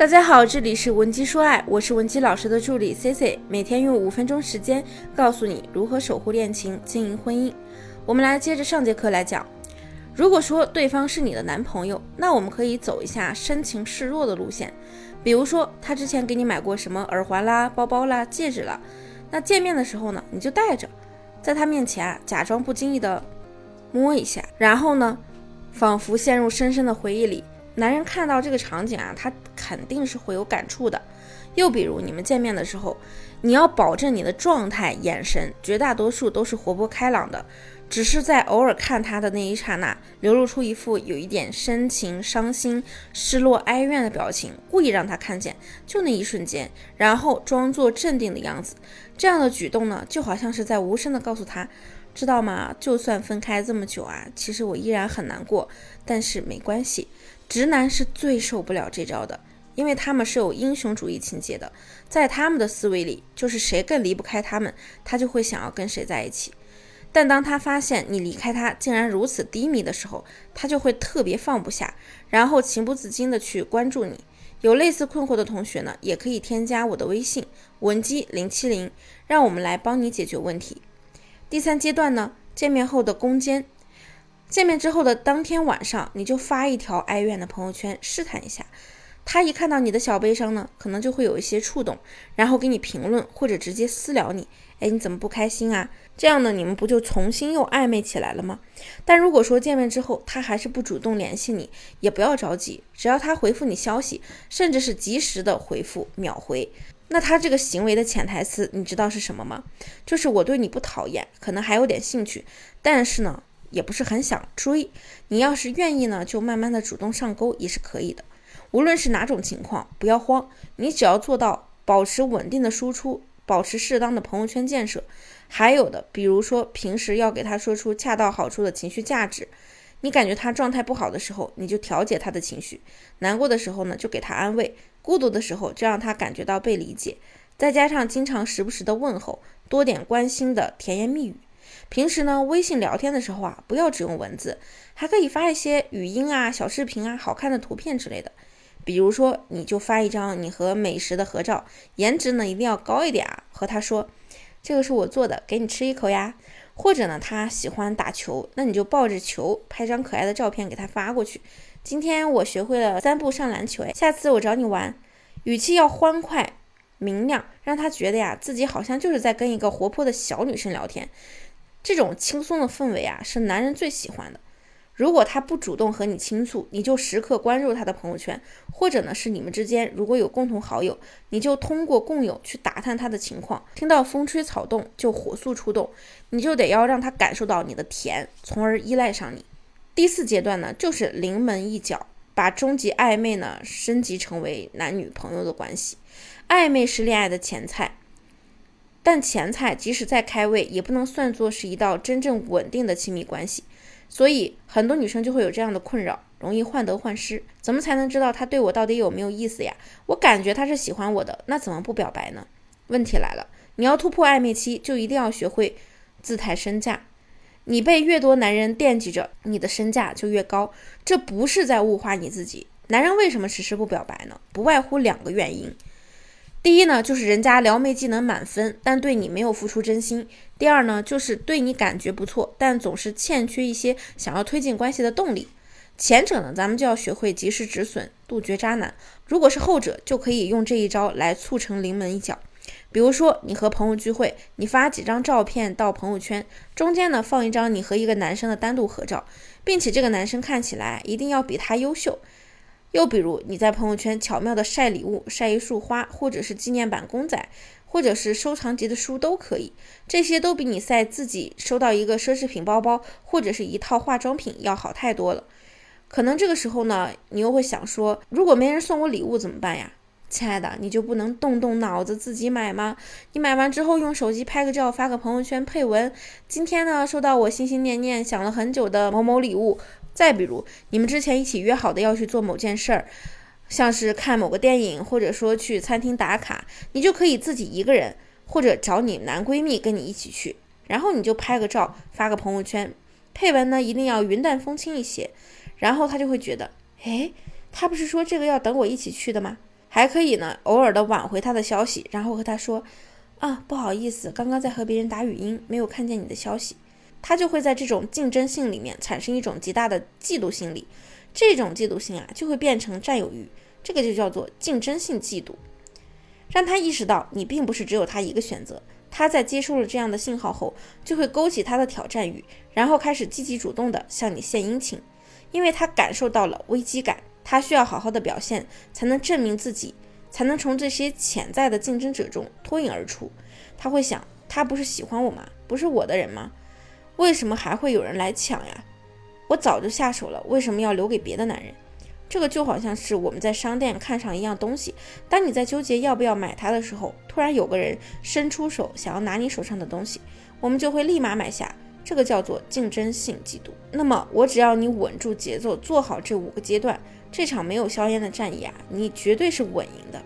大家好，这里是文姬说爱，我是文姬老师的助理 C C，每天用五分钟时间告诉你如何守护恋情、经营婚姻。我们来接着上节课来讲，如果说对方是你的男朋友，那我们可以走一下深情示弱的路线，比如说他之前给你买过什么耳环啦、包包啦、戒指啦，那见面的时候呢，你就戴着，在他面前啊，假装不经意的摸一下，然后呢，仿佛陷入深深的回忆里。男人看到这个场景啊，他肯定是会有感触的。又比如你们见面的时候，你要保证你的状态、眼神，绝大多数都是活泼开朗的，只是在偶尔看他的那一刹那，流露出一副有一点深情、伤心、失落、哀怨的表情，故意让他看见，就那一瞬间，然后装作镇定的样子。这样的举动呢，就好像是在无声的告诉他，知道吗？就算分开这么久啊，其实我依然很难过，但是没关系。直男是最受不了这招的，因为他们是有英雄主义情节的，在他们的思维里，就是谁更离不开他们，他就会想要跟谁在一起。但当他发现你离开他竟然如此低迷的时候，他就会特别放不下，然后情不自禁的去关注你。有类似困惑的同学呢，也可以添加我的微信文姬零七零，让我们来帮你解决问题。第三阶段呢，见面后的攻坚。见面之后的当天晚上，你就发一条哀怨的朋友圈试探一下，他一看到你的小悲伤呢，可能就会有一些触动，然后给你评论或者直接私聊你，哎，你怎么不开心啊？这样呢，你们不就重新又暧昧起来了吗？但如果说见面之后他还是不主动联系你，也不要着急，只要他回复你消息，甚至是及时的回复秒回，那他这个行为的潜台词你知道是什么吗？就是我对你不讨厌，可能还有点兴趣，但是呢。也不是很想追，你要是愿意呢，就慢慢的主动上钩也是可以的。无论是哪种情况，不要慌，你只要做到保持稳定的输出，保持适当的朋友圈建设。还有的，比如说平时要给他说出恰到好处的情绪价值。你感觉他状态不好的时候，你就调节他的情绪；难过的时候呢，就给他安慰；孤独的时候，就让他感觉到被理解。再加上经常时不时的问候，多点关心的甜言蜜语。平时呢，微信聊天的时候啊，不要只用文字，还可以发一些语音啊、小视频啊、好看的图片之类的。比如说，你就发一张你和美食的合照，颜值呢一定要高一点啊，和他说：“这个是我做的，给你吃一口呀。”或者呢，他喜欢打球，那你就抱着球拍张可爱的照片给他发过去。今天我学会了三步上篮球，哎，下次我找你玩。语气要欢快明亮，让他觉得呀，自己好像就是在跟一个活泼的小女生聊天。这种轻松的氛围啊，是男人最喜欢的。如果他不主动和你倾诉，你就时刻关注他的朋友圈，或者呢是你们之间如果有共同好友，你就通过共友去打探他的情况。听到风吹草动就火速出动，你就得要让他感受到你的甜，从而依赖上你。第四阶段呢，就是临门一脚，把终极暧昧呢升级成为男女朋友的关系。暧昧是恋爱的前菜。但前菜即使再开胃，也不能算作是一道真正稳定的亲密关系，所以很多女生就会有这样的困扰，容易患得患失。怎么才能知道他对我到底有没有意思呀？我感觉他是喜欢我的，那怎么不表白呢？问题来了，你要突破暧昧期，就一定要学会自抬身价。你被越多男人惦记着，你的身价就越高。这不是在物化你自己。男人为什么迟迟不表白呢？不外乎两个原因。第一呢，就是人家撩妹技能满分，但对你没有付出真心；第二呢，就是对你感觉不错，但总是欠缺一些想要推进关系的动力。前者呢，咱们就要学会及时止损，杜绝渣男；如果是后者，就可以用这一招来促成临门一脚。比如说，你和朋友聚会，你发几张照片到朋友圈，中间呢放一张你和一个男生的单独合照，并且这个男生看起来一定要比他优秀。又比如，你在朋友圈巧妙的晒礼物，晒一束花，或者是纪念版公仔，或者是收藏级的书都可以。这些都比你晒自己收到一个奢侈品包包，或者是一套化妆品要好太多了。可能这个时候呢，你又会想说，如果没人送我礼物怎么办呀？亲爱的，你就不能动动脑子自己买吗？你买完之后用手机拍个照，发个朋友圈，配文：今天呢，收到我心心念念想了很久的某某礼物。再比如，你们之前一起约好的要去做某件事儿，像是看某个电影，或者说去餐厅打卡，你就可以自己一个人，或者找你男闺蜜跟你一起去，然后你就拍个照发个朋友圈，配文呢一定要云淡风轻一些，然后他就会觉得，哎，他不是说这个要等我一起去的吗？还可以呢，偶尔的挽回他的消息，然后和他说：“啊，不好意思，刚刚在和别人打语音，没有看见你的消息。”他就会在这种竞争性里面产生一种极大的嫉妒心理，这种嫉妒心啊，就会变成占有欲，这个就叫做竞争性嫉妒。让他意识到你并不是只有他一个选择，他在接收了这样的信号后，就会勾起他的挑战欲，然后开始积极主动的向你献殷勤，因为他感受到了危机感。他需要好好的表现，才能证明自己，才能从这些潜在的竞争者中脱颖而出。他会想，他不是喜欢我吗？不是我的人吗？为什么还会有人来抢呀？我早就下手了，为什么要留给别的男人？这个就好像是我们在商店看上一样东西，当你在纠结要不要买它的时候，突然有个人伸出手想要拿你手上的东西，我们就会立马买下。这个叫做竞争性嫉妒。那么，我只要你稳住节奏，做好这五个阶段。这场没有硝烟的战役啊，你绝对是稳赢的。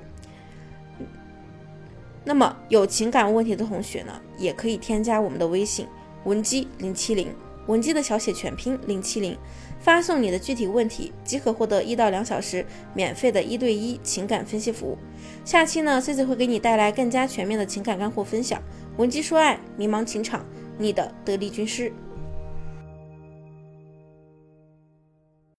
那么有情感问题的同学呢，也可以添加我们的微信文姬零七零，文姬的小写全拼零七零，发送你的具体问题，即可获得一到两小时免费的一对一情感分析服务。下期呢，C C 会给你带来更加全面的情感干货分享。文姬说爱，迷茫情场，你的得力军师。